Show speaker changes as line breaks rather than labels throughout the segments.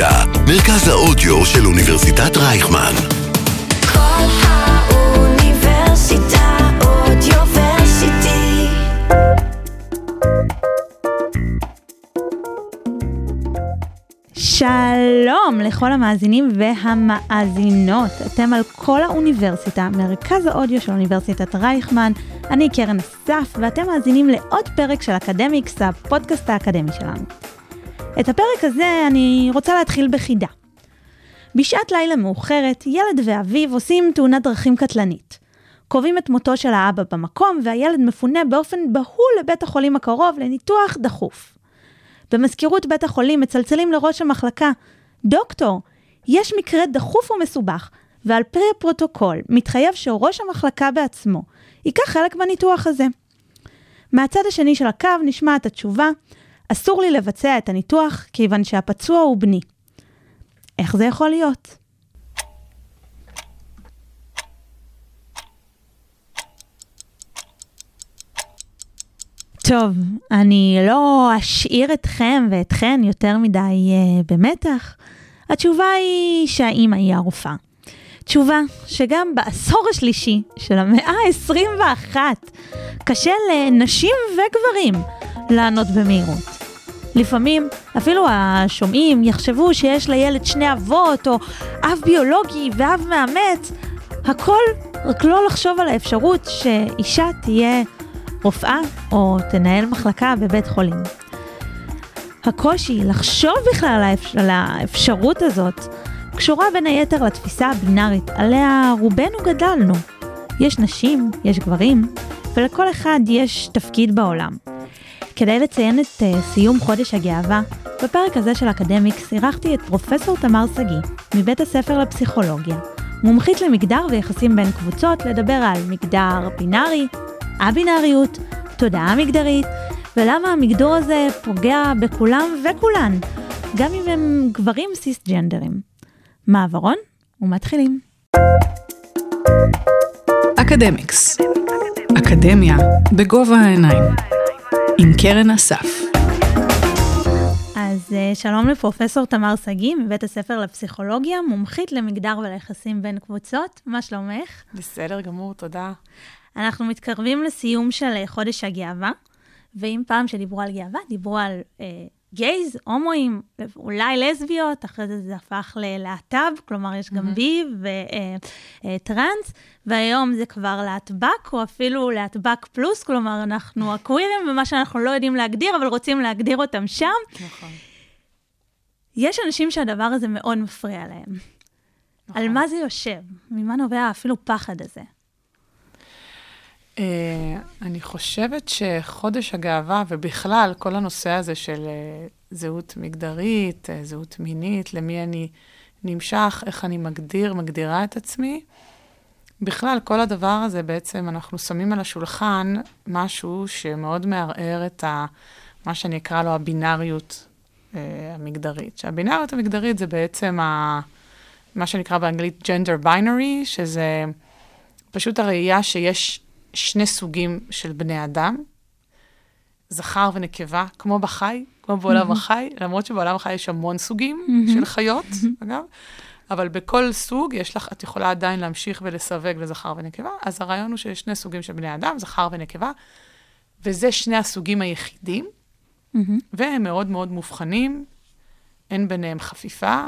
אוניברסיטה, מרכז האודיו של אוניברסיטת רייכמן.
כל האוניברסיטה אודיוורסיטי.
שלום לכל המאזינים והמאזינות. אתם על כל האוניברסיטה, מרכז האודיו של אוניברסיטת רייכמן. אני קרן אסף, ואתם מאזינים לעוד פרק של אקדמיקס, הפודקאסט האקדמי שלנו. את הפרק הזה אני רוצה להתחיל בחידה. בשעת לילה מאוחרת, ילד ואביו עושים תאונת דרכים קטלנית. קובעים את מותו של האבא במקום, והילד מפונה באופן בהול לבית החולים הקרוב לניתוח דחוף. במזכירות בית החולים מצלצלים לראש המחלקה, דוקטור, יש מקרה דחוף ומסובך, ועל פי הפרוטוקול מתחייב שראש המחלקה בעצמו ייקח חלק בניתוח הזה. מהצד השני של הקו נשמעת התשובה, אסור לי לבצע את הניתוח כיוון שהפצוע הוא בני. איך זה יכול להיות? טוב, אני לא אשאיר אתכם ואתכן יותר מדי uh, במתח. התשובה היא שהאימא היא הרופאה. תשובה שגם בעשור השלישי של המאה ה-21 קשה לנשים וגברים לענות במהירות. לפעמים אפילו השומעים יחשבו שיש לילד שני אבות או אב ביולוגי ואב מאמץ, הכל רק לא לחשוב על האפשרות שאישה תהיה רופאה או תנהל מחלקה בבית חולים. הקושי לחשוב בכלל על, על האפשרות הזאת קשורה בין היתר לתפיסה הבינארית עליה רובנו גדלנו. יש נשים, יש גברים, ולכל אחד יש תפקיד בעולם. כדי לציין את uh, סיום חודש הגאווה, בפרק הזה של אקדמיקס אירחתי את פרופסור תמר שגיא, מבית הספר לפסיכולוגיה, מומחית למגדר ויחסים בין קבוצות, לדבר על מגדר בינארי, א-בינאריות, תודעה מגדרית, ולמה המגדור הזה פוגע בכולם וכולן, גם אם הם גברים סיסג'נדרים. מעברון ומתחילים.
אקדמיקס. אקדמיה בגובה העיניים. עם קרן אסף.
אז אה, שלום לפרופסור תמר שגיא מבית הספר לפסיכולוגיה, מומחית למגדר וליחסים בין קבוצות, מה שלומך?
בסדר גמור, תודה.
אנחנו מתקרבים לסיום של אה, חודש הגאווה, ואם פעם שדיברו על גאווה, דיברו על אה, גייז, הומואים, אולי לסביות, אחרי זה זה הפך ללהט"ב, כלומר יש גם בי וטראנס, והיום זה כבר להטבק, או אפילו להטבק פלוס, כלומר אנחנו הקווירים ומה שאנחנו לא יודעים להגדיר, אבל רוצים להגדיר אותם שם.
נכון.
יש אנשים שהדבר הזה מאוד מפריע להם.
נכון.
על מה זה יושב? ממה נובע אפילו פחד הזה?
Uh, אני חושבת שחודש הגאווה, ובכלל, כל הנושא הזה של uh, זהות מגדרית, uh, זהות מינית, למי אני נמשך, איך אני מגדיר, מגדירה את עצמי, בכלל, כל הדבר הזה בעצם, אנחנו שמים על השולחן משהו שמאוד מערער את ה, מה שאני אקרא לו הבינאריות uh, המגדרית. שהבינאריות המגדרית זה בעצם ה, מה שנקרא באנגלית gender binary, שזה פשוט הראייה שיש שני סוגים של בני אדם, זכר ונקבה, כמו בחי, כמו בעולם החי, למרות שבעולם החי יש המון סוגים של חיות, אגב, אבל בכל סוג יש לך, את יכולה עדיין להמשיך ולסווג לזכר ונקבה, אז הרעיון הוא שיש שני סוגים של בני אדם, זכר ונקבה, וזה שני הסוגים היחידים, והם מאוד מאוד מובחנים, אין ביניהם חפיפה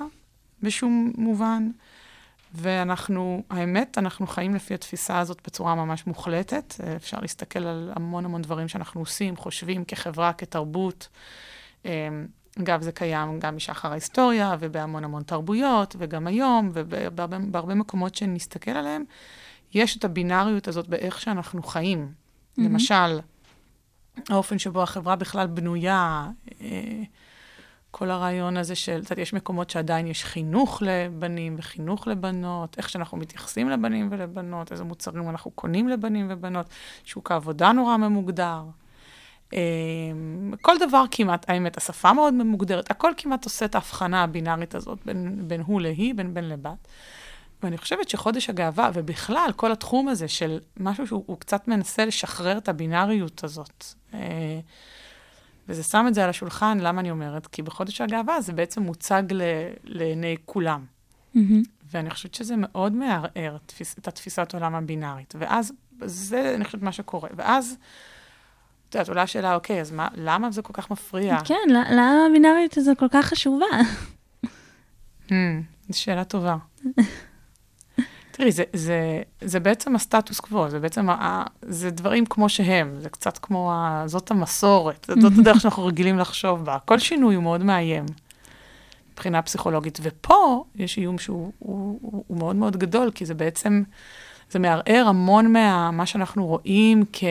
בשום מובן. ואנחנו, האמת, אנחנו חיים לפי התפיסה הזאת בצורה ממש מוחלטת. אפשר להסתכל על המון המון דברים שאנחנו עושים, חושבים כחברה, כתרבות. אגב, זה קיים גם משחר ההיסטוריה ובהמון המון תרבויות, וגם היום, ובהרבה בהרבה מקומות שנסתכל עליהם, יש את הבינאריות הזאת באיך שאנחנו חיים. Mm-hmm. למשל, האופן שבו החברה בכלל בנויה, אה, כל הרעיון הזה של, את יודעת, יש מקומות שעדיין יש חינוך לבנים וחינוך לבנות, איך שאנחנו מתייחסים לבנים ולבנות, איזה מוצרים אנחנו קונים לבנים ובנות, שוק העבודה נורא ממוגדר. אמ, כל דבר כמעט, האמת, השפה מאוד ממוגדרת, הכל כמעט עושה את ההבחנה הבינארית הזאת בין, בין הוא להיא, בין בן לבת. ואני חושבת שחודש הגאווה, ובכלל, כל התחום הזה של משהו שהוא קצת מנסה לשחרר את הבינאריות הזאת. וזה שם את זה על השולחן, למה אני אומרת? כי בחודש הגאווה זה בעצם מוצג ל, לעיני כולם.
מהמם.
ואני חושבת שזה מאוד מערער תפיס, את התפיסת עולם הבינארית. ואז, זה, אני חושבת, מה שקורה. ואז, את יודעת, עולה השאלה, אוקיי, אז מה, למה זה כל כך מפריע?
כן, למה הבינאריות הזו כל כך חשובה?
Hmm, זו שאלה טובה. תראי, זה, זה, זה בעצם הסטטוס קוו, זה בעצם, ה, זה דברים כמו שהם, זה קצת כמו, ה, זאת המסורת, זאת הדרך שאנחנו רגילים לחשוב בה. כל שינוי הוא מאוד מאיים מבחינה פסיכולוגית, ופה יש איום שהוא הוא, הוא, הוא מאוד מאוד גדול, כי זה בעצם, זה מערער המון מה שאנחנו רואים כ...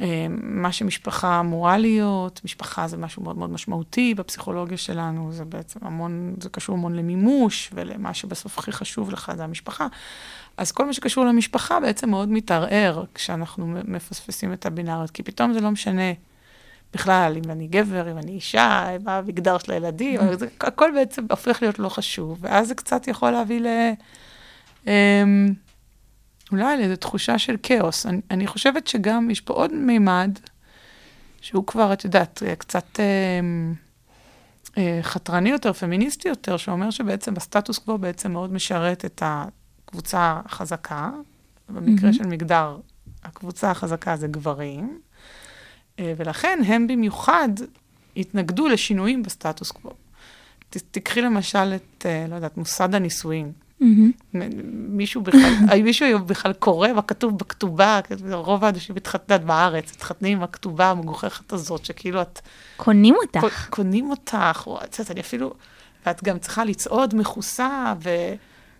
אה, מה שמשפחה אמורה להיות, משפחה זה משהו מאוד מאוד משמעותי בפסיכולוגיה שלנו, זה בעצם המון, זה קשור המון למימוש ולמה שבסוף הכי חשוב לך זה המשפחה. אז כל מה שקשור למשפחה בעצם מאוד מתערער כשאנחנו מפספסים את הבינאריות, כי פתאום זה לא משנה בכלל אם אני גבר, אם אני אישה, מה המגדר של הילדים, זה, הכל בעצם הופך להיות לא חשוב, ואז זה קצת יכול להביא ל... אולי לאיזו תחושה של כאוס. אני, אני חושבת שגם יש פה עוד מימד, שהוא כבר, את יודעת, קצת אה, אה, חתרני יותר, פמיניסטי יותר, שאומר שבעצם הסטטוס קוו בעצם מאוד משרת את הקבוצה החזקה. במקרה mm-hmm. של מגדר, הקבוצה החזקה זה גברים, אה, ולכן הם במיוחד התנגדו לשינויים בסטטוס קוו. ת, תקחי למשל את, אה, לא יודעת, מוסד הנישואין.
מהמם.
מישהו בכלל, מישהו בכלל קורא מה כתוב בכתובה, רוב האנשים מתחתנים בארץ, מתחתנים עם הכתובה המגוחכת הזאת, שכאילו את...
קונים
ק-
אותך.
קונים אותך, או את יודעת, אני אפילו... ואת גם צריכה לצעוד מכוסה, ו...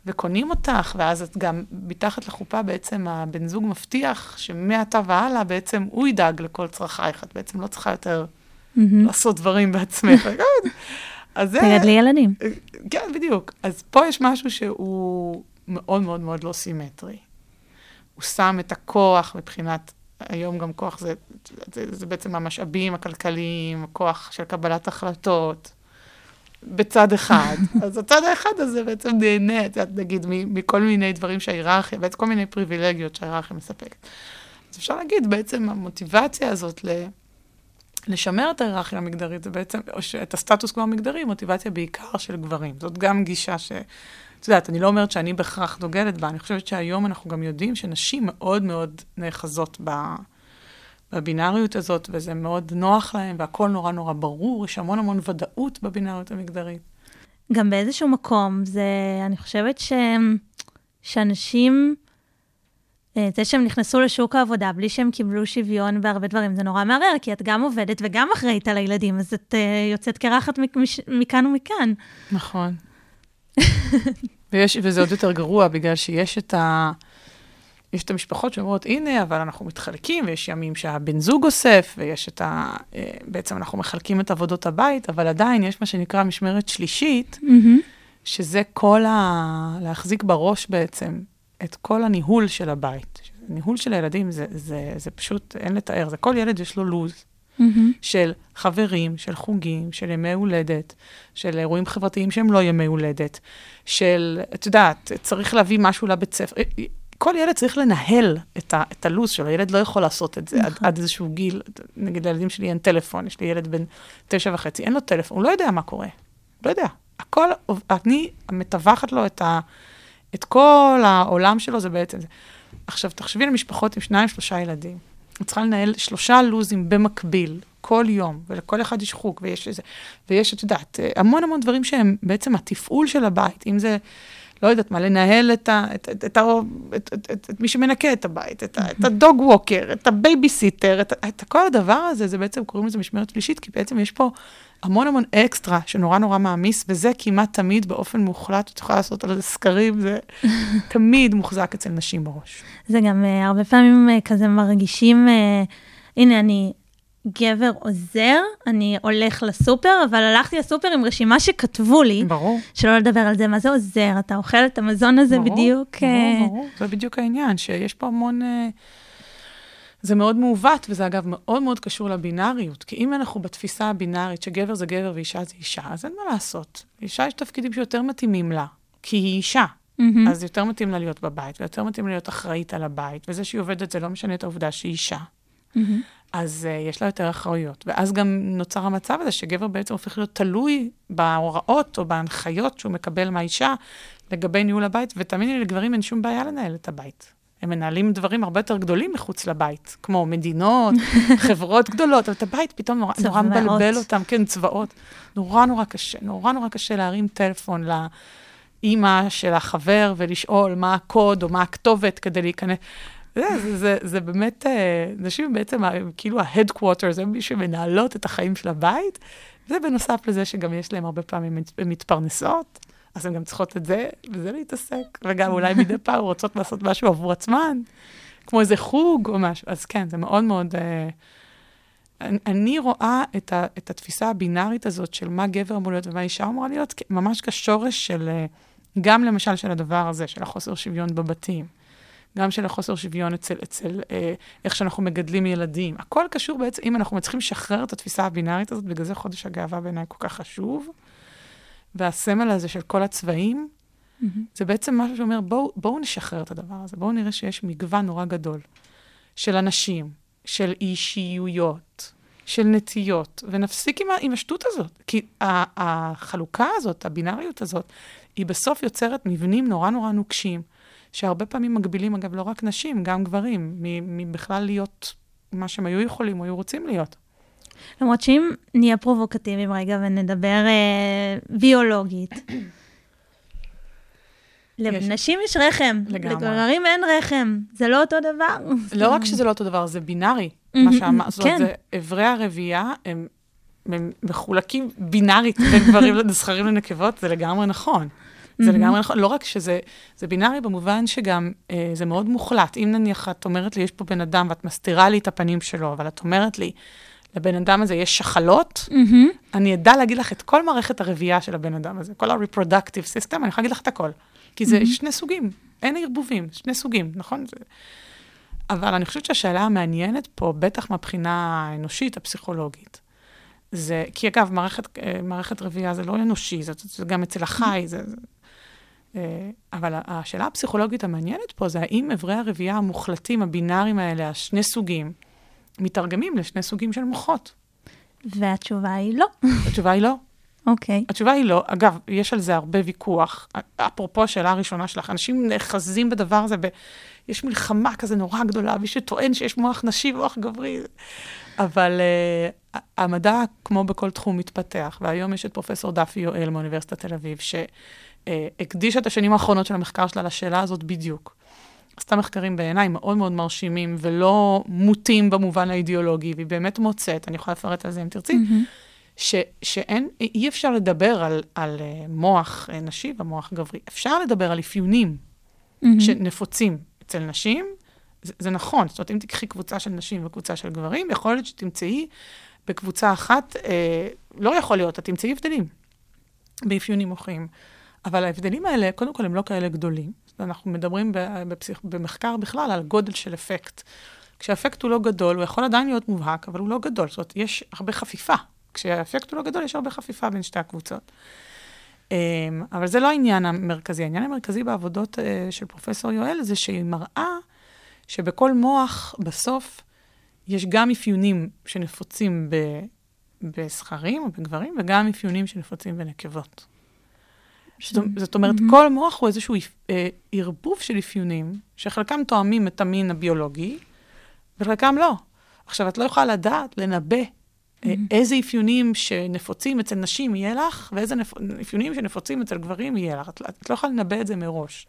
וקונים אותך, ואז את גם מתחת לחופה בעצם הבן זוג מבטיח שמעתה והלאה בעצם הוא ידאג לכל צרכייך, את בעצם לא צריכה יותר
מהמם.
לעשות דברים בעצמך. אז זה...
תגדלי ילדים.
כן, בדיוק. אז פה יש משהו שהוא מאוד מאוד מאוד לא סימטרי. הוא שם את הכוח מבחינת, היום גם כוח זה, זה, זה בעצם המשאבים הכלכליים, הכוח של קבלת החלטות, בצד אחד. אז הצד האחד הזה בעצם נהנה, את יודעת, נגיד, מ- מכל מיני דברים שההיררכיה, בעצם כל מיני פריבילגיות שההיררכיה מספקת. אז אפשר להגיד, בעצם המוטיבציה הזאת ל... לשמר את ההיררכיה המגדרית, זה בעצם, או את הסטטוס קוו המגדרי, מוטיבציה בעיקר של גברים. זאת גם גישה ש... את יודעת, אני לא אומרת שאני בהכרח דוגלת בה, אני חושבת שהיום אנחנו גם יודעים שנשים מאוד מאוד נאחזות ב... בבינאריות הזאת, וזה מאוד נוח להן, והכל נורא נורא ברור, יש המון המון ודאות בבינאריות המגדרית.
גם באיזשהו מקום, זה, אני חושבת ש... שאנשים, זה שהם נכנסו לשוק העבודה בלי שהם קיבלו שוויון בהרבה דברים, זה נורא מערער, כי את גם עובדת וגם אחראית על הילדים, אז את uh, יוצאת קרחת מכאן ומכאן.
נכון. ויש, וזה עוד יותר גרוע, בגלל שיש את ה... יש את המשפחות שאומרות, הנה, אבל אנחנו מתחלקים, ויש ימים שהבן זוג אוסף, ויש את ה... אה, בעצם אנחנו מחלקים את עבודות הבית, אבל עדיין יש מה שנקרא משמרת שלישית, שזה כל ה... להחזיק בראש בעצם את כל הניהול של הבית. ניהול של הילדים זה, זה, זה פשוט, אין לתאר, זה כל ילד יש לו לו"ז. של חברים, של חוגים, של ימי הולדת, של אירועים חברתיים שהם לא ימי הולדת, של, את יודעת, צריך להביא משהו לבית ספר. כל ילד צריך לנהל את, ה, את הלו"ז שלו, ילד לא יכול לעשות את זה עד,
נכון.
עד איזשהו גיל. נגיד, לילדים שלי אין טלפון, יש לי ילד בן תשע וחצי, אין לו טלפון, הוא לא יודע מה קורה. לא יודע. הכל, אני מתווכת לו את, ה, את כל העולם שלו, זה בעצם זה. עכשיו, תחשבי למשפחות עם שניים, שלושה ילדים. את צריכה לנהל שלושה לוזים במקביל, כל יום, ולכל אחד יש חוג, ויש איזה, ויש, את יודעת, המון המון דברים שהם בעצם התפעול של הבית, אם זה, לא יודעת מה, לנהל את, ה, את, את, את, את, את, את, את מי שמנקה את הבית, את, את ה dog walker, את הבייביסיטר, את, את כל הדבר הזה, זה בעצם, קוראים לזה משמרת שלישית, כי בעצם יש פה המון המון אקסטרה שנורא נורא מעמיס, וזה כמעט תמיד באופן מוחלט, את יכולה לעשות על זה סקרים, זה תמיד מוחזק אצל נשים בראש.
זה גם uh, הרבה פעמים uh, כזה מרגישים, uh, הנה, אני גבר עוזר, אני הולך לסופר, אבל הלכתי לסופר עם רשימה שכתבו לי,
ברור.
שלא לדבר על זה, מה זה עוזר? אתה אוכל את המזון הזה
ברור,
בדיוק.
ברור,
אה,
ברור. זה בדיוק העניין, שיש פה המון... אה, זה מאוד מעוות, וזה אגב מאוד מאוד קשור לבינאריות. כי אם אנחנו בתפיסה הבינארית שגבר זה גבר ואישה זה אישה, אז אין מה לעשות. אישה יש תפקידים שיותר מתאימים לה, כי היא אישה.
מהמם.
אז יותר מתאים לה להיות בבית, ויותר מתאים לה להיות אחראית על הבית, וזה שהיא עובדת זה לא משנה את העובדה שהיא אישה. אז uh, יש לה יותר אחריות. ואז גם נוצר המצב הזה שגבר בעצם הופך להיות תלוי בהוראות או בהנחיות שהוא מקבל מהאישה לגבי ניהול הבית, ותאמיני לי, לגברים אין שום בעיה לנהל את הבית. הם מנהלים דברים הרבה יותר גדולים מחוץ לבית, כמו מדינות, חברות גדולות, אבל את הבית פתאום נורא, נורא מבלבל אותם, כן, צבאות. נורא נורא קשה, נורא נורא קשה להרים טלפון לאימא של החבר ולשאול מה הקוד או מה הכתובת כדי להיכנס. זה, זה, זה, זה באמת, אה, נשים בעצם כאילו ה-headquarters, זה מי שמנהלות את החיים של הבית. זה בנוסף לזה שגם יש להם הרבה פעמים מתפרנסות. אז הן גם צריכות את זה, וזה להתעסק, וגם אולי מדי פעם רוצות לעשות משהו עבור עצמן, כמו איזה חוג או משהו. אז כן, זה מאוד מאוד... אה, אני, רואה את, ה, את התפיסה הבינארית הזאת של מה גבר אמור להיות ומה אישה אמורה להיות, ממש כשורש של, אה, גם למשל של הדבר הזה, של החוסר שוויון בבתים, גם של החוסר שוויון אצל, אצל אה, איך שאנחנו מגדלים ילדים. הכל קשור בעצם, אם אנחנו מצליחים לשחרר את התפיסה הבינארית הזאת, בגלל זה חודש הגאווה בעיניי כל כך חשוב. והסמל הזה של כל הצבעים, mm-hmm. זה בעצם משהו שאומר, בואו בוא נשחרר את הדבר הזה, בואו נראה שיש מגוון נורא גדול של אנשים, של אישיויות, של נטיות, ונפסיק עם, עם השטות הזאת. כי החלוקה הזאת, הבינאריות הזאת, היא בסוף יוצרת מבנים נורא נורא נוקשים, שהרבה פעמים מגבילים, אגב, לא רק נשים, גם גברים, מבכלל להיות מה שהם היו יכולים או היו רוצים להיות.
למרות שאם נהיה פרובוקטיביים רגע ונדבר אה, ביולוגית, לנשים יש רחם, לגברים אין רחם, זה לא אותו דבר.
לא רק שזה לא אותו דבר, זה בינארי, מה שאמרת. זאת אומרת, כן. אברי הרבייה הם, הם מחולקים בינארית בין גברים לזכרים לנקבות, זה לגמרי נכון. זה לגמרי נכון, לא רק שזה בינארי במובן שגם אה, זה מאוד מוחלט. אם נניח את אומרת לי, יש פה בן אדם ואת מסתירה לי את הפנים שלו, אבל את אומרת לי, לבן אדם הזה יש שחלות, mm-hmm. אני אדע להגיד לך את כל מערכת הרבייה של הבן אדם הזה, כל ה-reproductive system, אני יכולה להגיד לך את הכל. כי זה mm-hmm. שני סוגים, אין ערבובים, שני סוגים, נכון? זה... אבל אני חושבת שהשאלה המעניינת פה, בטח מהבחינה האנושית, הפסיכולוגית, זה, כי אגב, מערכת, אה, מערכת רבייה זה לא אנושי, זה, זה גם אצל החי, זה, זה, אבל השאלה הפסיכולוגית המעניינת פה זה האם אברי הרבייה המוחלטים, הבינאריים האלה, השני סוגים, מתרגמים לשני סוגים של מוחות.
והתשובה היא לא.
התשובה היא לא.
אוקיי. Okay.
התשובה היא לא. אגב, יש על זה הרבה ויכוח. אפרופו השאלה הראשונה שלך, אנשים נאחזים בדבר הזה, ב... יש מלחמה כזה נורא גדולה, מי שטוען שיש מוח נשי ומוח גברי. אבל uh, המדע, כמו בכל תחום, מתפתח, והיום יש את פרופסור דפי יואל מאוניברסיטת תל אביב, שהקדישה uh, את השנים האחרונות של המחקר שלה לשאלה הזאת בדיוק. עשתה מחקרים בעיניי מאוד מאוד מרשימים ולא מוטים במובן האידיאולוגי, והיא באמת מוצאת, אני יכולה לפרט על זה אם תרצי, mm-hmm. ש, שאין, אי אפשר לדבר על, על uh, מוח נשי ומוח גברי. אפשר לדבר על אפיונים mm-hmm. שנפוצים אצל נשים, זה, נכון, זאת אומרת, אם תקחי קבוצה של נשים וקבוצה של גברים, יכול להיות שתמצאי בקבוצה אחת, אה, לא יכול להיות, את תמצאי הבדלים באפיונים מוחיים. אבל ההבדלים האלה, קודם כל, הם לא כאלה גדולים. אנחנו מדברים בפסיכ... במחקר בכלל על גודל של אפקט. כשהאפקט הוא לא גדול, הוא יכול עדיין להיות מובהק, אבל הוא לא גדול. זאת אומרת, יש הרבה חפיפה. כשהאפקט הוא לא גדול, יש הרבה חפיפה בין שתי הקבוצות. אמ, אבל זה לא העניין המרכזי. העניין המרכזי בעבודות אה, של פרופסור יואל זה שהיא מראה שבכל מוח, בסוף, יש גם אפיונים שנפוצים ב... בזכרים או בגברים, וגם אפיונים שנפוצים בנקבות. זאת, זאת אומרת, mm-hmm. כל מוח הוא איזשהו אה, ערבוב של אפיונים, שחלקם תואמים את המין הביולוגי, וחלקם לא. עכשיו, את לא יכולה לדעת, לנבא, mm-hmm. איזה אפיונים שנפוצים אצל נשים יהיה לך, ואיזה נפ... אפיונים שנפוצים אצל גברים יהיה לך. את, את לא יכולה לנבא את זה מראש.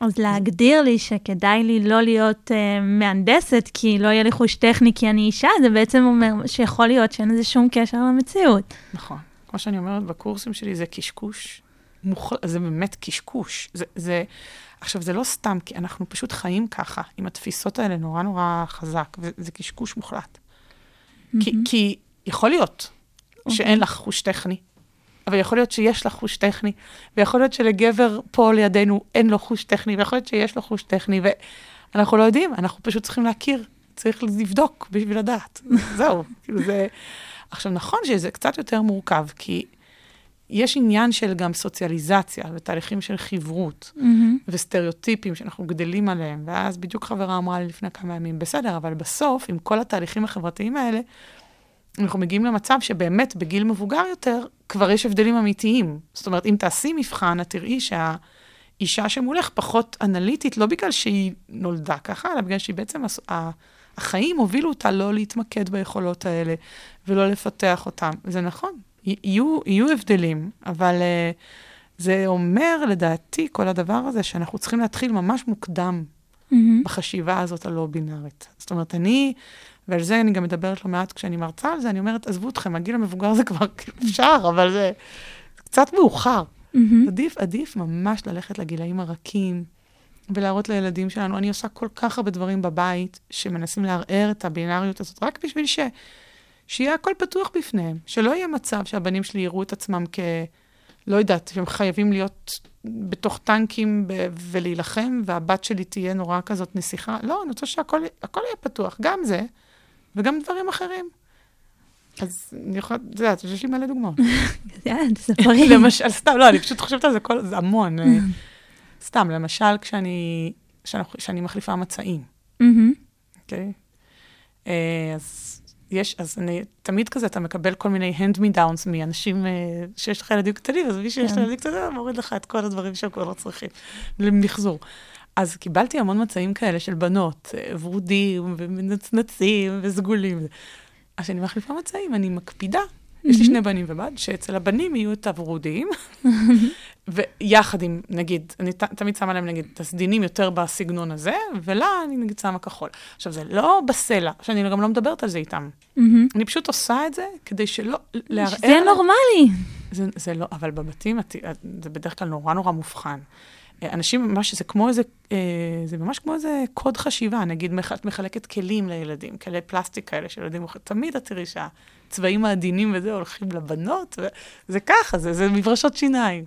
אז להגדיר לי שכדאי לי לא להיות uh, מהנדסת, כי לא יהיה לי חוש טכני כי אני אישה, זה בעצם אומר שיכול להיות שאין לזה שום קשר למציאות.
נכון. כמו שאני אומרת בקורסים שלי, זה קשקוש מוחל... זה באמת קשקוש. זה, זה... עכשיו, זה לא סתם, כי אנחנו פשוט חיים ככה, עם התפיסות האלה נורא נורא חזק, וזה קשקוש מוחלט. Mm-hmm. כי, כי יכול להיות okay. אוקיי. שאין לך חוש טכני, אבל יכול להיות שיש לך חוש טכני, ויכול להיות שלגבר פה לידינו אין לו חוש טכני, ויכול להיות שיש לו חוש טכני, ואנחנו לא יודעים, אנחנו פשוט צריכים להכיר, צריך לבדוק בשביל לדעת. זהו, כאילו זה... עכשיו, נכון שזה קצת יותר מורכב, כי יש עניין של גם סוציאליזציה ותהליכים של חברות
מהמם.
וסטריאוטיפים שאנחנו גדלים עליהם. ואז בדיוק חברה אמרה לי לפני כמה ימים, בסדר, אבל בסוף, עם כל התהליכים החברתיים האלה, אנחנו מגיעים למצב שבאמת בגיל מבוגר יותר, כבר יש הבדלים אמיתיים. זאת אומרת, אם תעשי מבחן, את תראי שהאישה שמולך פחות אנליטית, לא בגלל שהיא נולדה ככה, אלא בגלל שהיא בעצם, החיים הובילו אותה לא להתמקד ביכולות האלה ולא לפתח אותן. וזה נכון, יהיו, יהיו הבדלים, אבל uh, זה אומר, לדעתי, כל הדבר הזה, שאנחנו צריכים להתחיל ממש מוקדם
מהמם.
בחשיבה הזאת הלא בינארית. זאת אומרת, אני, ועל זה אני גם מדברת לא מעט כשאני מרצה על זה, אני אומרת, עזבו אתכם, הגיל המבוגר זה כבר כאילו אפשר, אבל זה קצת מאוחר.
מהמם.
עדיף, עדיף ממש ללכת לגילאים הרכים, ולהראות לילדים שלנו, אני עושה כל כך הרבה דברים בבית, שמנסים לערער את הבינאריות הזאת, רק בשביל ש... שיהיה הכל פתוח בפניהם, שלא יהיה מצב שהבנים שלי יראו את עצמם כ... לא יודעת, שהם חייבים להיות בתוך טנקים ב- ולהילחם, והבת שלי תהיה נורא כזאת נסיכה. לא, אני רוצה שהכל הכל יהיה פתוח, גם זה, וגם דברים אחרים. אז אני יכולה, את יודעת, יש לי מלא דוגמאות.
יאללה, תספרי.
למשל, סתם, לא, אני פשוט חושבת על זה, כל, זה המון. סתם, למשל, כשאני, מחליפה מצעים. אוקיי? אה, אז יש, אז אני, תמיד כזה, אתה מקבל כל מיני hand me downs מאנשים אה, שיש לך ילדים קטנים, אז מי שיש לו
כן.
ילדים קטנים, מוריד לך את כל הדברים שהם כבר לא צריכים, למחזור. אז קיבלתי המון מצעים כאלה של בנות, אה, ורודים ומנצנצים וסגולים. אז כשאני מחליפה מצעים, אני מקפידה. יש לי שני בנים ובת, שאצל הבנים יהיו את הוורודים, ויחד עם, נגיד, אני ת, תמיד שמה להם, נגיד, את הסדינים יותר בסגנון הזה, ולה אני נגיד שמה כחול. עכשיו, זה לא בסלע, שאני גם לא מדברת על זה איתם. אני פשוט עושה את זה כדי שלא לערער...
שזה. נורמלי.
זה, זה לא, אבל בבתים את- זה בדרך כלל נורא נורא מובחן. אנשים ממש, זה כמו איזה, אה, זה ממש כמו איזה קוד חשיבה. נגיד, את מחלקת כלים לילדים, כלי פלסטיק כאלה שילדים אוכלים. תמיד את תראי שהצבעים העדינים וזה הולכים לבנות, וזה ככה, זה, זה מברשות שיניים.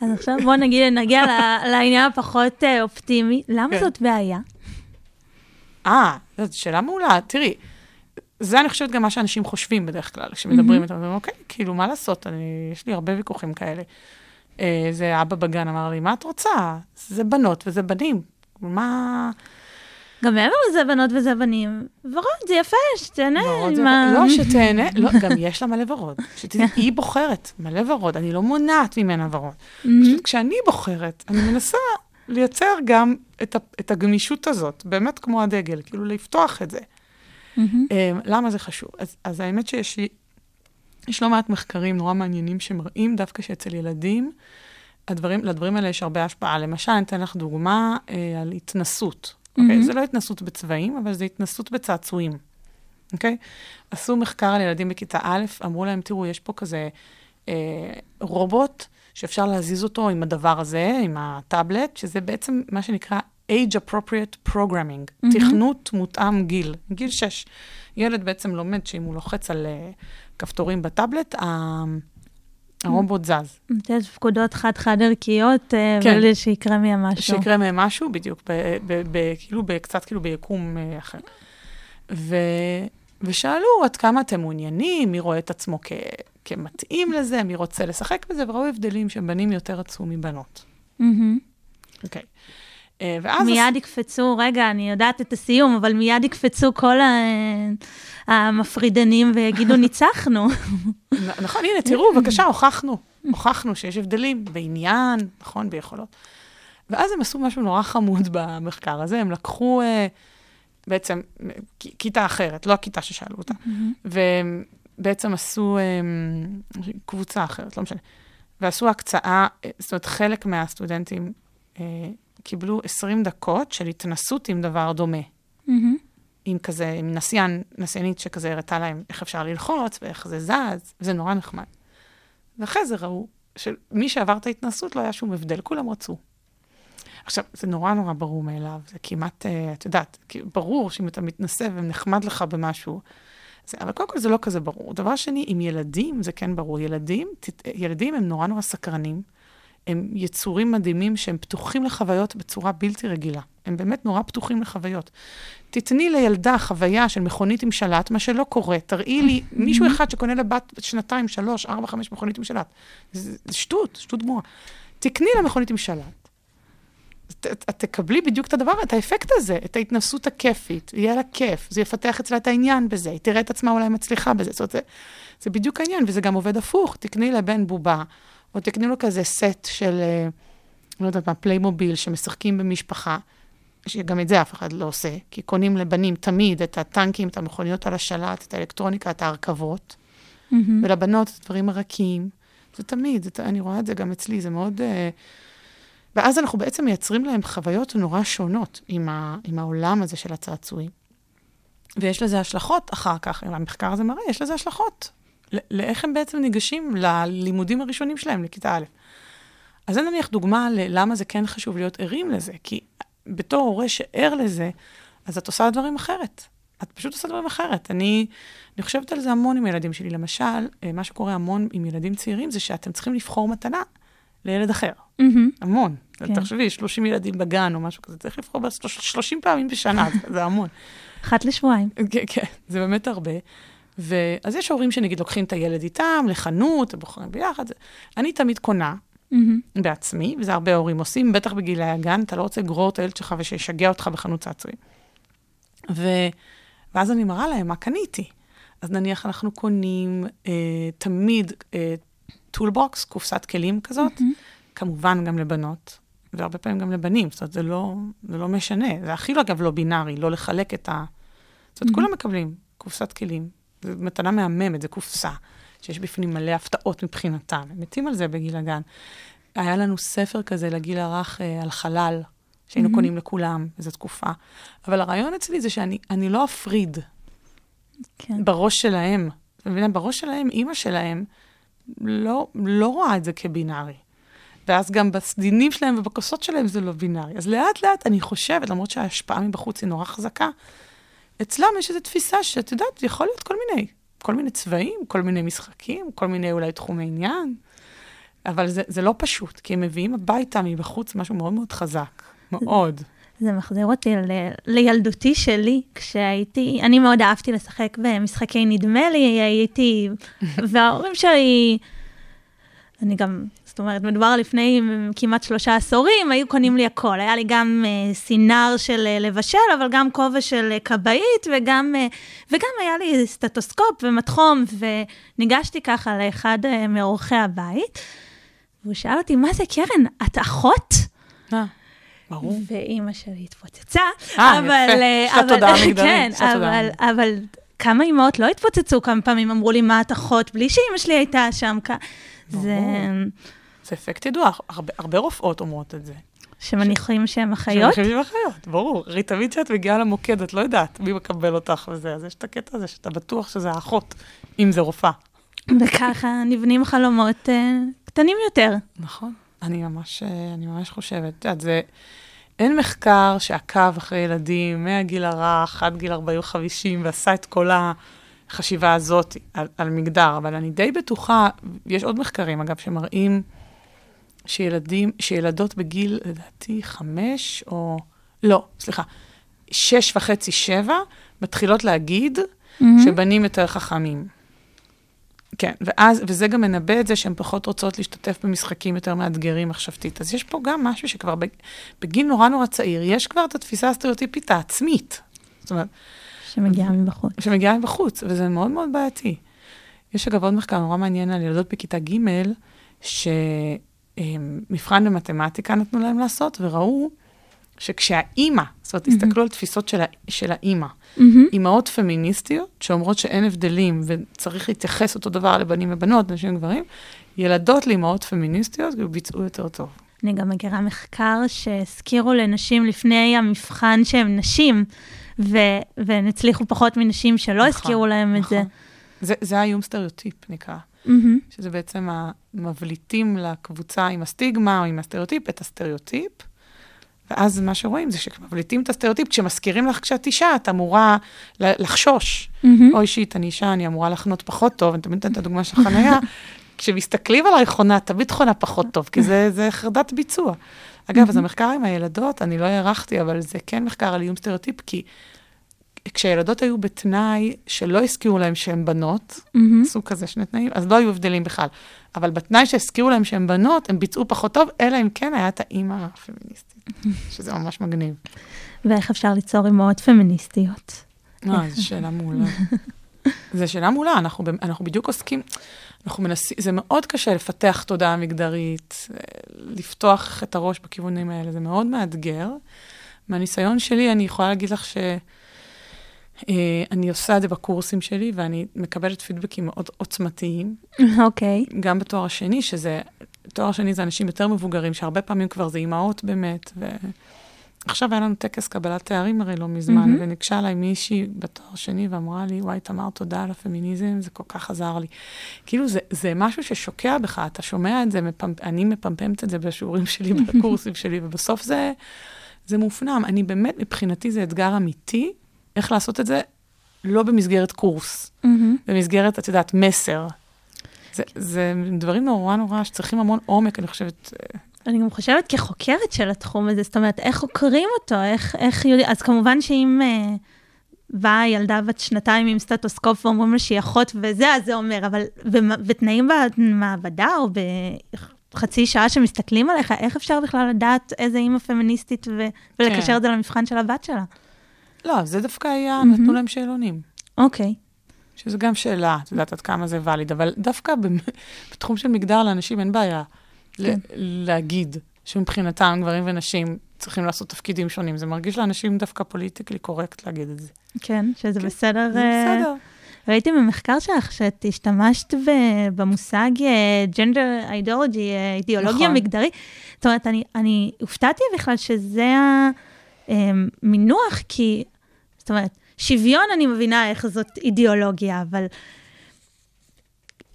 אז עכשיו בוא נגיד, נגיע לעניין הפחות אה, אופטימי. למה
כן.
זאת בעיה?
אה, זאת שאלה מעולה. תראי, זה אני חושבת גם מה שאנשים חושבים בדרך כלל, כשמדברים איתם, אומרים, אוקיי, כאילו, מה לעשות, אני, יש לי הרבה ויכוחים כאלה. אה, זה אבא בגן אמר לי, מה את רוצה? זה בנות וזה בנים. מה...
גם מעבר לזה בנות וזה בנים, ורוד, זה יפה, שתהנה
ורוד זה...
עם ה...
לא, שתהנה, לא, גם יש לה מלא ורוד. שתדעי, היא בוחרת מלא ורוד, אני לא מונעת ממנה ורוד.
מהמם.
פשוט כשאני בוחרת, אני מנסה לייצר גם את, ה, את הגמישות הזאת, באמת כמו הדגל, כאילו לפתוח את זה.
מהמם.
אה, למה זה חשוב? אז, אז האמת שיש לי, יש לא מעט מחקרים נורא מעניינים שמראים דווקא שאצל ילדים, הדברים, לדברים האלה יש הרבה השפעה. למשל, אני אתן לך דוגמה אה, על התנסות. אוקיי?
מהמם.
זה לא התנסות בצבעים, אבל זה התנסות בצעצועים. אוקיי? עשו מחקר על ילדים בכיתה א', אמרו להם, תראו, יש פה כזה אה, רובוט שאפשר להזיז אותו עם הדבר הזה, עם הטאבלט, שזה בעצם מה שנקרא age appropriate programming,
מהמם.
תכנות מותאם גיל, גיל 6. ילד בעצם לומד שאם הוא לוחץ על אה, כפתורים בטאבלט, ה- הרובוט זז.
נותנת פקודות חד-חד ערכיות, אה,
כן.
שיקרה מהם משהו.
שיקרה מהם משהו, בדיוק, ב, ב, ב, כאילו, קצת כאילו ביקום אה, אחר. ו, ושאלו עד כמה אתם מעוניינים, מי רואה את עצמו כ, כמתאים לזה, מי רוצה לשחק בזה, וראו הבדלים שבנים יותר רצו מבנות. אוקיי. אה, ואז...
מיד יקפצו, רגע, אני יודעת את הסיום, אבל מיד יקפצו כל ה- המפרידנים ויגידו, ניצחנו.
נכון, הנה, תראו, בבקשה, הוכחנו. הוכחנו שיש הבדלים בעניין, נכון, ביכולות. ואז הם עשו משהו נורא חמוד במחקר הזה, הם לקחו אה, בעצם אה, כיתה אחרת, לא הכיתה ששאלו אותה, והם בעצם עשו אה, קבוצה אחרת, לא משנה, ועשו הקצאה, אה, זאת אומרת, חלק מהסטודנטים אה, קיבלו 20 דקות של התנסות עם דבר דומה.
מהמם.
עם כזה, עם נסיין, נסיינית שכזה הראתה להם איך אפשר ללחוץ ואיך זה זז, זה נורא נחמד. ואחרי זה ראו שמי שעבר את ההתנסות לא היה שום הבדל, כולם רצו. עכשיו, זה נורא נורא ברור מאליו, זה כמעט, אה, את יודעת, ברור שאם אתה מתנסה ונחמד לך במשהו, זה, אבל קודם כל זה לא כזה ברור. דבר שני, עם ילדים זה כן ברור. ילדים, ילדים הם נורא נורא סקרנים, הם יצורים מדהימים שהם פתוחים לחוויות בצורה בלתי רגילה. הם באמת נורא פתוחים לחוויות. תתני לילדה חוויה של מכונית עם שלט, מה שלא קורה. תראי לי מישהו אחד שקונה לבת שנתיים, שלוש, ארבע, חמש מכונית עם שלט. זה, שטות, שטות גמורה. תקני לה מכונית עם שלט. את תקבלי בדיוק את הדבר, את האפקט הזה, את ההתנסות הכיפית, יהיה לה כיף, זה יפתח אצלה את העניין בזה, היא תראה את עצמה אולי מצליחה בזה. זאת אומרת, זה, זה בדיוק העניין, וזה גם עובד הפוך. תקני לבן בובה, או תקני לו כזה סט של, אה, לא יודעת מה, פליימוביל, שמשחקים במשפחה, שגם את זה אף אחד לא עושה, כי קונים לבנים תמיד את הטנקים, את המכוניות על השלט, את האלקטרוניקה, את ההרכבות,
Mm-hmm.
ולבנות את הדברים הרכים. זה תמיד, זה, אני רואה את זה גם אצלי, זה מאוד... אה, ואז אנחנו בעצם מייצרים להם חוויות נורא שונות עם, ה, עם העולם הזה של הצעצועים. ויש לזה השלכות אחר כך, אם המחקר הזה מראה, יש לזה השלכות. לאיך הם בעצם ניגשים ללימודים הראשונים שלהם, לכיתה א'. אז זה נניח דוגמה ללמה זה כן חשוב להיות ערים לזה, כי בתור הורה שער לזה, אז את עושה דברים אחרת. את פשוט עושה דברים אחרת. אני, אני חושבת על זה המון עם ילדים שלי. למשל, אה, מה שקורה המון עם ילדים צעירים זה שאתם צריכים לבחור מתנה לילד אחר.
Mm-hmm.
המון.
כן.
תחשבי, 30 ילדים בגן או משהו כזה, צריך לבחור ב- 30 פעמים בשנה, זה המון.
אחת לשבועיים.
כן, כן, זה באמת הרבה. ואז יש הורים שנגיד לוקחים את הילד איתם לחנות, בוחרים ביחד. אני תמיד קונה
Mm-hmm.
בעצמי, וזה הרבה הורים עושים, בטח בגילי הגן, אתה לא רוצה לגרור את הילד שלך ושישגע אותך בחנות צעצועים. ו... ואז אני מראה להם מה קניתי. אז נניח אנחנו קונים אה, תמיד אה, toolbox, קופסת כלים כזאת,
Mm-hmm.
כמובן גם לבנות, והרבה פעמים גם לבנים, זאת אומרת, זה לא, זה לא משנה. זה אפילו, אגב, לא בינארי, לא לחלק את ה... זאת אומרת,
Mhm.
כולם מקבלים קופסת כלים. זו מתנה מהממת, זו קופסה, שיש בפנים מלא הפתעות מבחינתם. הם מתים על זה בגיל הגן. היה לנו ספר כזה לגיל הרך אה, על חלל, שהיינו
Mhm.
קונים לכולם איזו תקופה. אבל הרעיון אצלי זה שאני אני לא אפריד
כן.
בראש שלהם. מבינה? בראש שלהם, אימא שלהם לא, לא רואה את זה כבינארי. ואז גם בסדינים שלהם ובכוסות שלהם זה לא בינארי. אז לאט לאט אני חושבת, למרות שההשפעה מבחוץ היא נורא חזקה, אצלם יש איזו תפיסה שאת יודעת, יכול להיות כל מיני, כל מיני צבעים, כל מיני משחקים, כל מיני אולי תחומי עניין, אבל זה, זה לא פשוט, כי הם מביאים הביתה מבחוץ משהו מאוד מאוד חזק, מאוד.
זה מחזיר אותי ל- לילדותי שלי, כשהייתי, אני מאוד אהבתי לשחק במשחקי נדמה לי, הייתי, וההורים שלי, אני גם, זאת אומרת, מדובר לפני כמעט שלושה עשורים, היו קונים לי הכל. היה לי גם אה, סינר של אה, לבשל, אבל גם כובע של אה, כבאית, וגם, אה, וגם היה לי סטטוסקופ ומתחום, וניגשתי ככה לאחד אה, מאורחי הבית, והוא שאל אותי, מה זה, קרן, את אחות?
ברור.
ואימא שלי התפוצצה,
אה,
אבל...
יפה. יש לה תודעה מגדרית,
כן, אבל. אבל כמה אימהות לא התפוצצו כמה פעמים, אמרו לי, מה את אחות? בלי שאימא שלי הייתה שם. זה...
אפקט ידוע, הרבה, הרבה רופאות אומרות את זה.
שמניחים שהם אחיות?
שמחשבים אחיות, ברור. הרי תמיד כשאת מגיעה למוקד, את לא יודעת מי מקבל אותך וזה, אז יש את הקטע הזה שאתה בטוח שזה האחות, אם זה רופאה.
וככה נבנים חלומות אה, קטנים יותר.
נכון. אני ממש, אה, אני ממש חושבת. את יודעת, זה... אין מחקר שעקב אחרי ילדים מהגיל הרך עד גיל 40-50 ועשה את כל החשיבה הזאת על, על מגדר, אבל אני די בטוחה, יש עוד מחקרים, אגב, שמראים שילדים, שילדות בגיל, לדעתי, חמש או... לא, סליחה, שש וחצי, שבע, מתחילות להגיד שבנים יותר חכמים. כן, ואז, וזה גם מנבא את זה שהן פחות רוצות להשתתף במשחקים יותר מאתגרים מחשבתית. אז יש פה גם משהו שכבר בג- בגיל נורא נורא צעיר, יש כבר את התפיסה הסטריאוטיפית העצמית. זאת אומרת,
שמגיעה מבחוץ.
שמגיעה מבחוץ, וזה מאוד מאוד בעייתי. יש אגב עוד מחקר נורא מעניין על ילדות בכיתה ג', שמבחן במתמטיקה נתנו להם לעשות, וראו שכשהאימא, זאת אומרת, הסתכלו על תפיסות של, של האימא,
מהמם.
אימהות פמיניסטיות, שאומרות שאין הבדלים וצריך להתייחס אותו דבר לבנים ובנות, נשים וגברים, ילדות לאימהות פמיניסטיות ביצעו יותר טוב.
אני גם מכירה מחקר שהזכירו לנשים לפני המבחן שהן נשים, ו- והן הצליחו פחות מנשים שלא
נכון,
הזכירו להם את זה.
נכון. זה, זה האיום סטריאוטיפ נקרא,
מהמם.
שזה בעצם המבליטים לקבוצה עם הסטיגמה או עם הסטריאוטיפ את הסטריאוטיפ, ואז מה שרואים זה שמבליטים את הסטריאוטיפ, כשמזכירים לך שאת אישה, את אמורה לחשוש.
מהמם.
אוי shit, אני אישה, אני אמורה לחנות פחות טוב, אני תמיד נותנת את הדוגמה של חנייה, כשמסתכלים עליי חונה, תמיד חונה פחות טוב, כי זה, זה חרדת ביצוע. אגב, אז המחקר עם הילדות, אני לא הארכתי, אבל זה כן מחקר על איום סטריאוטיפ, כי כשהילדות היו בתנאי שלא הזכירו להם שהן בנות, עשו כזה שני תנאים, אז לא היו הבדלים בכלל. אבל בתנאי שהזכירו להם שהן בנות, הם ביצעו פחות טוב, אלא אם כן היה את האימא הפמיניסטית, שזה ממש מגניב.
ואיך אפשר ליצור אימהות פמיניסטיות?
אה, זו שאלה מעולה. זו שאלה מעולה, אנחנו, אנחנו בדיוק עוסקים, אנחנו מנסים, זה מאוד קשה לפתח תודעה מגדרית, אה, לפתוח את הראש בכיוונים האלה, זה מאוד מאתגר. מהניסיון שלי, אני יכולה להגיד לך ש... אה, אני עושה את זה בקורסים שלי, ואני מקבלת פידבקים מאוד עוצמתיים.
אוקיי.
Okay. גם בתואר השני, שזה, תואר שני זה אנשים יותר מבוגרים, שהרבה פעמים כבר זה אימהות באמת, ועכשיו היה לנו טקס קבלת תארים הרי לא מזמן, mm-hmm. וניגשה אליי מישהי בתואר שני ואמרה לי, וואי, תמר, תודה על הפמיניזם, זה כל כך עזר לי. כאילו, זה, זה משהו ששוקע בך, אתה שומע את זה, מפמפ, אני מפמפמת את זה בשיעורים שלי, בקורסים שלי, ובסוף זה, זה מופנם. אני באמת, מבחינתי זה אתגר אמיתי. איך לעשות את זה לא במסגרת קורס, mm-hmm. במסגרת, את יודעת, מסר. זה, זה דברים נורא נורא שצריכים המון עומק, אני חושבת. אה.
אני גם חושבת כחוקרת של התחום הזה, זאת אומרת, איך חוקרים אותו, איך, איך יודעים, אז כמובן שאם אה, באה ילדה בת שנתיים עם סטטוסקופ ואומרים לה שהיא אחות וזה, אז זה אומר, אבל ותנאים במעבדה או בחצי שעה שמסתכלים עליך, איך אפשר בכלל לדעת איזה אימא פמיניסטית ו- ולקשר כן. את זה למבחן של הבת שלה?
לא, זה דווקא היה, mm-hmm. נתנו להם שאלונים.
אוקיי.
שזו גם שאלה, את יודעת עד כמה זה ואליד, אבל דווקא בתחום של מגדר לאנשים אין בעיה כן. להגיד שמבחינתם גברים ונשים צריכים לעשות תפקידים שונים. זה מרגיש לאנשים דווקא פוליטיקלי קורקט להגיד את זה.
כן, שזה כן. בסדר.
זה בסדר.
ראיתי במחקר שלך שאת השתמשת במושג ג'נדר אידיאולוגי, אידיאולוגיה נכון. מגדרית. זאת אומרת, אני, אני הופתעתי בכלל שזה המינוח, כי זאת אומרת, שוויון, אני מבינה איך זאת אידיאולוגיה, אבל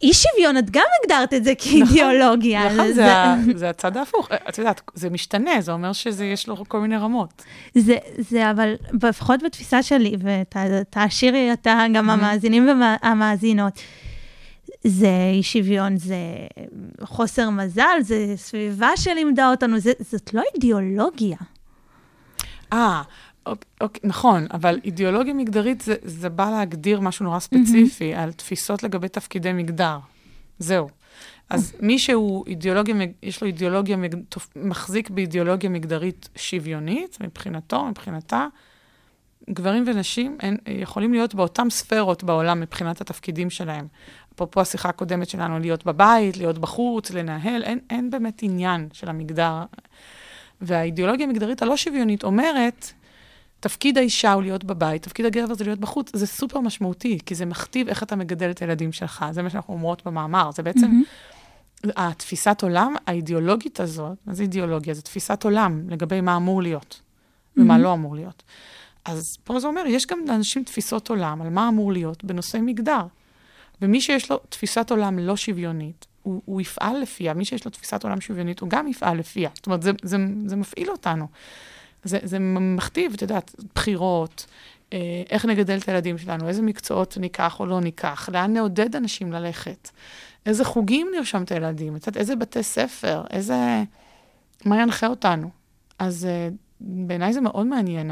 אי שוויון, את גם הגדרת את זה כאידיאולוגיה.
נכון, זה, זה, זה הצד ההפוך. את יודעת, זה משתנה, זה אומר שיש לו כל מיני רמות.
זה, זה אבל לפחות בתפיסה שלי, ותעשירי אתה, גם המאזינים והמאזינות, זה אי שוויון, זה חוסר מזל, זה סביבה שלימדה אותנו, זה, זאת לא אידיאולוגיה.
אה, אוקיי, אוקיי, נכון, אבל אידיאולוגיה מגדרית זה, זה בא להגדיר משהו נורא ספציפי mm-hmm. על תפיסות לגבי תפקידי מגדר. זהו. אז מי שהוא אידיאולוגיה, יש לו אידיאולוגיה, מחזיק באידיאולוגיה מגדרית שוויונית, מבחינתו, מבחינתה, גברים ונשים הם יכולים להיות באותן ספרות בעולם מבחינת התפקידים שלהם. אפרופו השיחה הקודמת שלנו, להיות בבית, להיות בחוץ, לנהל, אין, אין באמת עניין של המגדר. והאידיאולוגיה המגדרית הלא שוויונית אומרת, תפקיד האישה הוא להיות בבית, תפקיד הגבר זה להיות בחוץ, זה סופר משמעותי, כי זה מכתיב איך אתה מגדל את הילדים שלך, זה מה שאנחנו אומרות במאמר, זה בעצם, mm-hmm. התפיסת עולם האידיאולוגית הזאת, מה זה אידיאולוגיה? זה תפיסת עולם לגבי מה אמור להיות ומה mm-hmm. לא אמור להיות. אז פה זה אומר, יש גם לאנשים תפיסות עולם על מה אמור להיות בנושא מגדר. ומי שיש לו תפיסת עולם לא שוויונית, הוא, הוא יפעל לפיה. מי שיש לו תפיסת עולם שוויונית, הוא גם יפעל לפיה. זאת אומרת, זה, זה, זה מפעיל אותנו. זה, זה מכתיב, את יודעת, בחירות, אה, איך נגדל את הילדים שלנו, איזה מקצועות ניקח או לא ניקח, לאן נעודד אנשים ללכת, איזה חוגים נרשם את הילדים, את יודעת, איזה בתי ספר, איזה... מה ינחה אותנו. אז אה, בעיניי זה מאוד מעניין.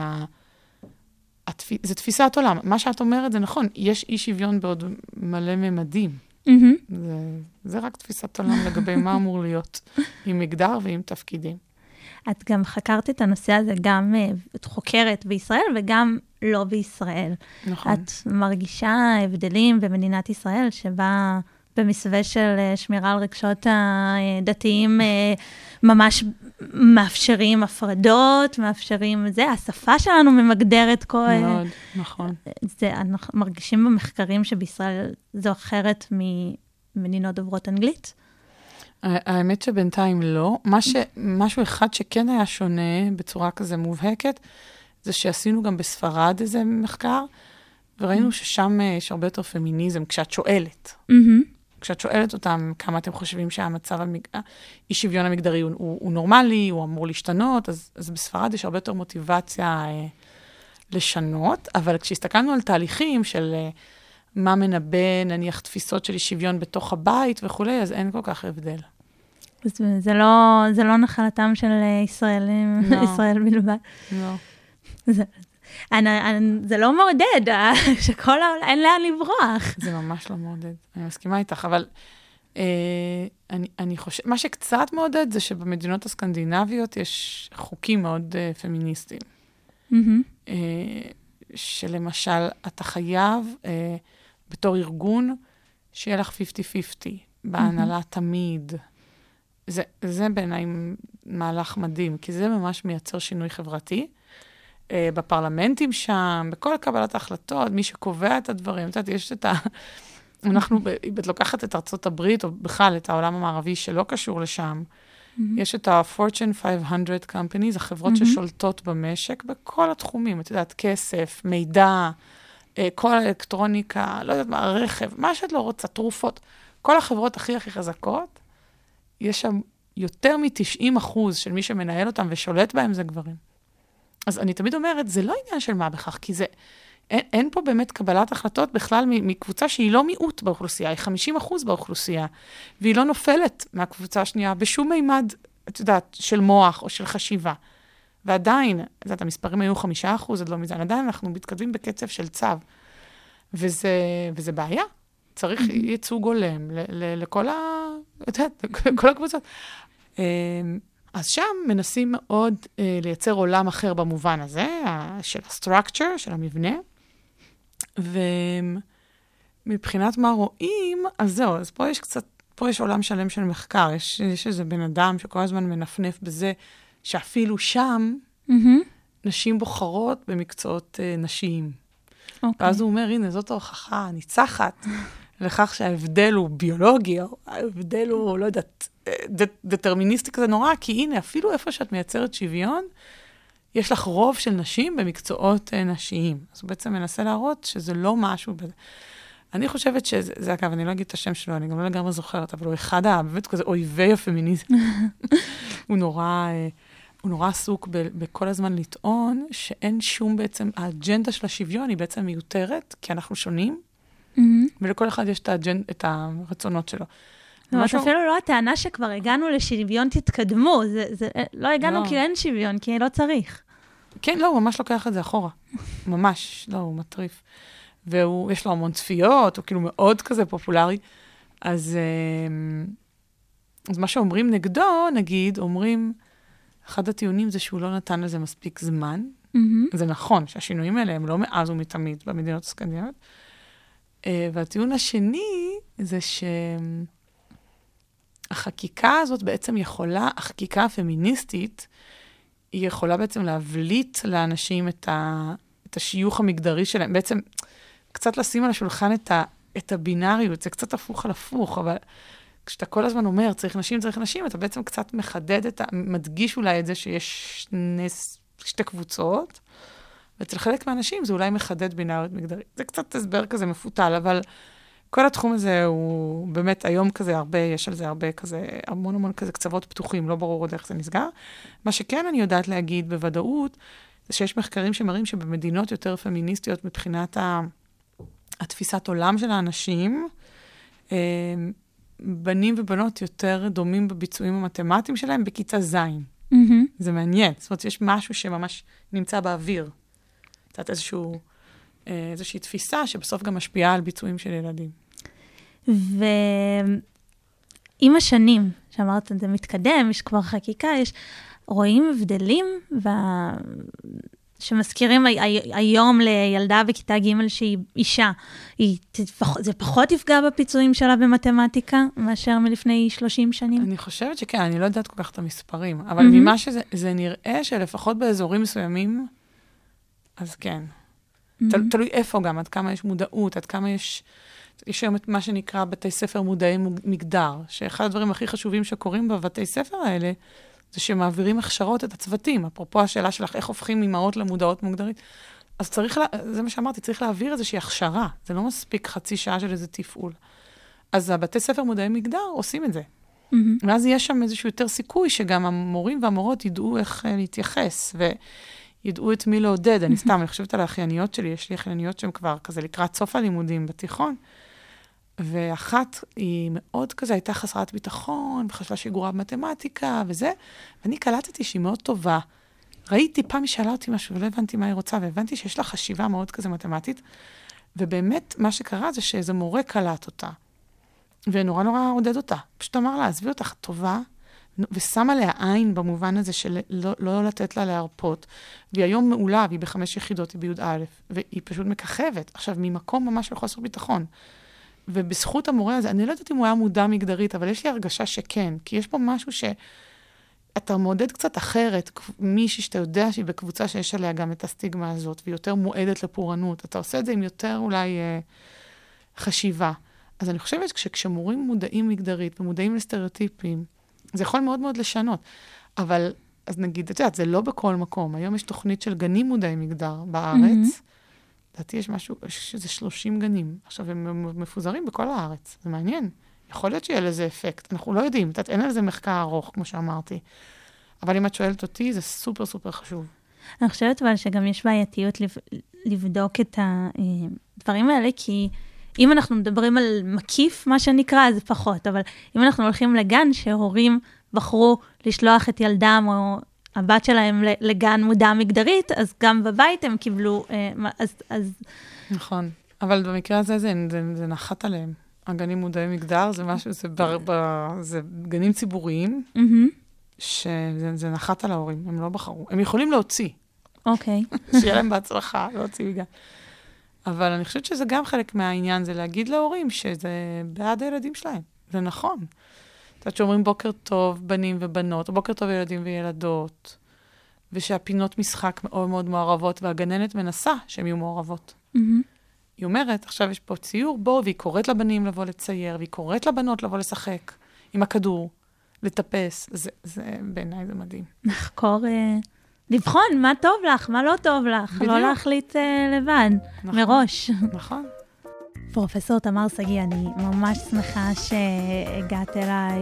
התפ... זה תפיסת עולם. מה שאת אומרת זה נכון, יש אי שוויון בעוד מלא ממדים. Mm-hmm. זה, זה רק תפיסת עולם לגבי מה אמור להיות עם מגדר ועם תפקידים.
את גם חקרת את הנושא הזה, גם אה, את חוקרת בישראל וגם לא בישראל.
נכון.
את מרגישה הבדלים במדינת ישראל, שבה במסווה של אה, שמירה על רגשות הדתיים אה, ממש מאפשרים הפרדות, מאפשרים זה, השפה שלנו ממגדרת כל...
מאוד, נכון.
זה, אנחנו מרגישים במחקרים שבישראל זו אחרת ממדינות דוברות אנגלית?
האמת שבינתיים לא. מה ש, משהו אחד שכן היה שונה בצורה כזה מובהקת, זה שעשינו גם בספרד איזה מחקר, וראינו ששם אה, יש הרבה יותר פמיניזם כשאת שואלת. כשאת שואלת אותם כמה אתם חושבים שהמצב, המג... אי שוויון המגדרי הוא, הוא, הוא נורמלי, הוא אמור להשתנות, אז, אז בספרד יש הרבה יותר מוטיבציה אה, לשנות, אבל כשהסתכלנו על תהליכים של אה, מה מנבא, נניח, תפיסות של שוויון בתוך הבית וכולי, אז אין כל כך הבדל.
זה, זה, לא, זה לא נחלתם של אה, ישראלים,
לא.
ישראל בלבד.
לא.
זה, אני, אני, זה לא מעודד, אה, שכל העולם, אין לאן לברוח.
זה ממש לא מעודד, אני מסכימה איתך, אבל אה, אני, אני חושבת, מה שקצת מעודד זה שבמדינות הסקנדינביות יש חוקים מאוד אה, פמיניסטיים.
מהמם.
אה, שלמשל, אתה חייב אה, בתור ארגון שיהיה לך 50-50 בהנהלה תמיד. זה, זה בעיניי מהלך מדהים, כי זה ממש מייצר שינוי חברתי. אה, בפרלמנטים שם, בכל קבלת ההחלטות, מי שקובע את הדברים, את יודעת, יש את ה... אנחנו, אם את לוקחת את ארצות הברית, או בכלל את העולם המערבי שלא קשור לשם, יש את ה-Fortune 500 Companies, החברות
מהמם.
ששולטות במשק בכל התחומים, את יודעת, כסף, מידע, אה, כל האלקטרוניקה, לא יודעת מה, רכב, מה שאת לא רוצה, תרופות. כל החברות הכי הכי חזקות, יש שם יותר מ-90 אחוז של מי שמנהל אותם ושולט בהם זה גברים. אז אני תמיד אומרת, זה לא עניין של מה בכך, כי זה, אין, אין פה באמת קבלת החלטות בכלל מקבוצה שהיא לא מיעוט באוכלוסייה, היא 50 אחוז באוכלוסייה, והיא לא נופלת מהקבוצה השנייה בשום מימד, את יודעת, של מוח או של חשיבה. ועדיין, את יודעת, המספרים היו 5 אחוז עד לא מזמן, עדיין אנחנו מתקדמים בקצב של צו. וזה, וזה בעיה. צריך ייצוג הולם לכל, ה, את יודעת, לכל הקבוצות. אז שם מנסים מאוד אה, לייצר עולם אחר במובן הזה, של ה-structure, של המבנה. ומבחינת מה רואים, אז זהו, אז פה יש קצת, פה יש עולם שלם של מחקר. יש, יש איזה בן אדם שכל הזמן מנפנף בזה, שאפילו שם
מהמם.
נשים בוחרות במקצועות אה, נשיים.
אוקיי.
ואז הוא אומר, הנה, זאת ההוכחה הניצחת לכך שההבדל הוא ביולוגי, או ההבדל הוא, לא יודעת, אה, דטרמיניסטי כזה נורא, כי הנה, אפילו איפה שאת מייצרת שוויון, יש לך רוב של נשים במקצועות אה, נשיים. אז הוא בעצם מנסה להראות שזה לא משהו... בזה. אני חושבת שזה, זה אגב, אני לא אגיד את השם שלו, אני גם לא לגמרי זוכרת, אבל הוא אחד ה... באמת כזה אויבי הפמיניזם. הוא נורא... אה, הוא נורא עסוק ב- בכל הזמן לטעון שאין שום בעצם, האג'נדה של השוויון היא בעצם מיותרת, כי אנחנו שונים,
מהמם.
ולכל אחד יש את, האג'נ... את הרצונות שלו.
זאת אומרת,
משהו-
אפילו לא הטענה שכבר הגענו לשוויון, תתקדמו. זה, זה, לא הגענו
לא.
כי אין שוויון, כי לא צריך.
כן, לא, הוא ממש לוקח את זה אחורה. ממש, לא, הוא מטריף. ויש לו המון צפיות, הוא כאילו מאוד כזה פופולרי. אז, אמ, אז מה שאומרים נגדו, נגיד, אומרים, אחד הטיעונים זה שהוא לא נתן לזה מספיק זמן.
מהמם.
זה נכון שהשינויים האלה הם לא מאז ומתמיד במדינות הסקנדינביות. אה, והטיעון השני זה שהחקיקה הזאת בעצם יכולה, החקיקה הפמיניסטית, היא יכולה בעצם להבליט לאנשים את, ה, את השיוך המגדרי שלהם. בעצם קצת לשים על השולחן את, ה, את הבינאריות, זה קצת הפוך על הפוך, אבל כשאתה כל הזמן אומר, צריך נשים, צריך נשים, אתה בעצם קצת מחדד את ה... מדגיש אולי את זה שיש שני, שתי קבוצות, ואצל חלק מהאנשים זה אולי מחדד בינאריות מגדרית. זה קצת הסבר כזה מפותל, אבל כל התחום הזה הוא באמת היום כזה הרבה, יש על זה הרבה כזה, המון המון כזה קצוות פתוחים, לא ברור עוד איך זה נסגר. מה שכן אני יודעת להגיד בוודאות, זה שיש מחקרים שמראים שבמדינות יותר פמיניסטיות מבחינת ה... התפיסת עולם של האנשים, אה, בנים ובנות יותר דומים בביצועים המתמטיים שלהם בכיתה ז'.
מהמם.
זה מעניין. זאת אומרת, יש משהו שממש נמצא באוויר. יודעת, איזשהו, אה, איזושהי תפיסה שבסוף גם משפיעה על ביצועים של ילדים.
ועם השנים, שאמרת, זה מתקדם, יש כבר חקיקה, יש, רואים הבדלים ב... שמזכירים הי- הי- היום לילדה בכיתה ג' שהיא אישה, היא, זה פחות יפגע בפיצויים שלה במתמטיקה מאשר מלפני 30 שנים?
אני חושבת שכן, אני לא יודעת כל כך את המספרים, אבל
מהמם.
ממה שזה זה נראה שלפחות באזורים מסוימים, אז כן. תל, תלוי איפה גם, עד כמה יש מודעות, עד כמה יש... יש היום את מה שנקרא בתי ספר מודעי מגדר, שאחד הדברים הכי חשובים שקורים בבתי ספר האלה, זה שמעבירים הכשרות את הצוותים. אפרופו השאלה שלך, איך הופכים אימהות למודעות מוגדרית. אז צריך, לה, זה מה שאמרתי, צריך להעביר איזושהי הכשרה. זה לא מספיק חצי שעה של איזה תפעול. אז הבתי ספר מודעי מגדר עושים את זה.
מהמם.
ואז יש שם איזשהו יותר סיכוי שגם המורים והמורות ידעו איך אה, להתייחס. ידעו את מי לעודד. אני סתם, אני חושבת על האחייניות שלי, יש לי אחייניות שהן כבר כזה לקראת סוף הלימודים בתיכון, ואחת היא מאוד כזה, הייתה חסרת ביטחון, וחשבה שהיא גרועה במתמטיקה וזה, ואני קלטתי שהיא מאוד טובה. ראיתי, פעם היא שאלה אותי משהו ולא הבנתי מה היא רוצה, והבנתי שיש לה חשיבה מאוד כזה מתמטית, ובאמת, מה שקרה זה שאיזה מורה קלט אותה, ונורא נורא עודד אותה. פשוט אמר לה, עזבי אותך, טובה, ושם עליה עין במובן הזה של לא, לא לתת לה להרפות. והיא היום מעולה, והיא בחמש יחידות, היא בי"א, והיא פשוט מככבת. עכשיו, ממקום ממש של חוסר ביטחון. ובזכות המורה הזה, אני לא יודעת אם הוא היה מודע מגדרית, אבל יש לי הרגשה שכן, כי יש פה משהו שאתה מעודד קצת אחרת, מישהי שאתה יודע שהיא בקבוצה שיש עליה גם את הסטיגמה הזאת, והיא יותר מועדת לפורענות. אתה עושה את זה עם יותר אולי אה, חשיבה. אז אני חושבת שכשמורים מודעים מגדרית ומודעים לסטריאוטיפים, זה יכול מאוד מאוד לשנות. אבל, אז נגיד, את יודעת, זה לא בכל מקום. היום יש תוכנית של גנים מודעי מגדר בארץ. לדעתי יש משהו, יש איזה 30 גנים. עכשיו, הם מפוזרים בכל הארץ. זה מעניין. יכול להיות שיהיה לזה אפקט. אנחנו לא יודעים. את יודעת, אין על זה מחקר ארוך, כמו שאמרתי. אבל אם את שואלת אותי, זה סופר סופר חשוב.
אני חושבת אבל שגם יש בעייתיות לבדוק את הדברים האלה, כי אם אנחנו מדברים על מקיף, מה שנקרא, אז פחות, אבל אם אנחנו הולכים לגן שהורים בחרו לשלוח את ילדם או הבת שלהם לגן מודע מגדרית, אז גם בבית הם קיבלו, אה, אז... אז...
נכון, אבל במקרה הזה זה, זה, זה נחת עליהם. הגנים מודעי מגדר זה משהו, זה, בר, ב, זה גנים ציבוריים, mm-hmm. שזה נחת על ההורים, הם לא בחרו. הם יכולים להוציא.
אוקיי.
Okay. שיהיה להם בהצלחה להוציא מגן. אבל אני חושבת שזה גם חלק מהעניין, זה להגיד להורים שזה בעד הילדים שלהם. זה נכון. את יודעת שאומרים בוקר טוב, בנים ובנות, או בוקר טוב ילדים וילדות, ושהפינות משחק מאוד מאוד מעורבות, והגננת מנסה שהן יהיו מעורבות. Mm-hmm. היא אומרת, עכשיו יש פה ציור, בואו, והיא קוראת לבנים לבוא לצייר, והיא קוראת לבנות לבוא לשחק עם הכדור, לטפס. זה, זה בעיניי זה מדהים.
לחקור... לבחון מה טוב לך, מה לא טוב לך, לא בדיוק. לא להחליט uh, לבד, נכון, מראש.
נכון.
פרופסור תמר שגיא, אני ממש שמחה שהגעת אליי,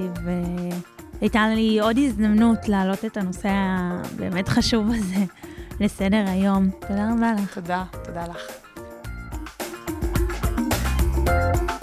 והייתה לי עוד הזדמנות להעלות את הנושא הבאמת חשוב הזה לסדר היום. תודה רבה לך.
תודה, תודה לך. thank you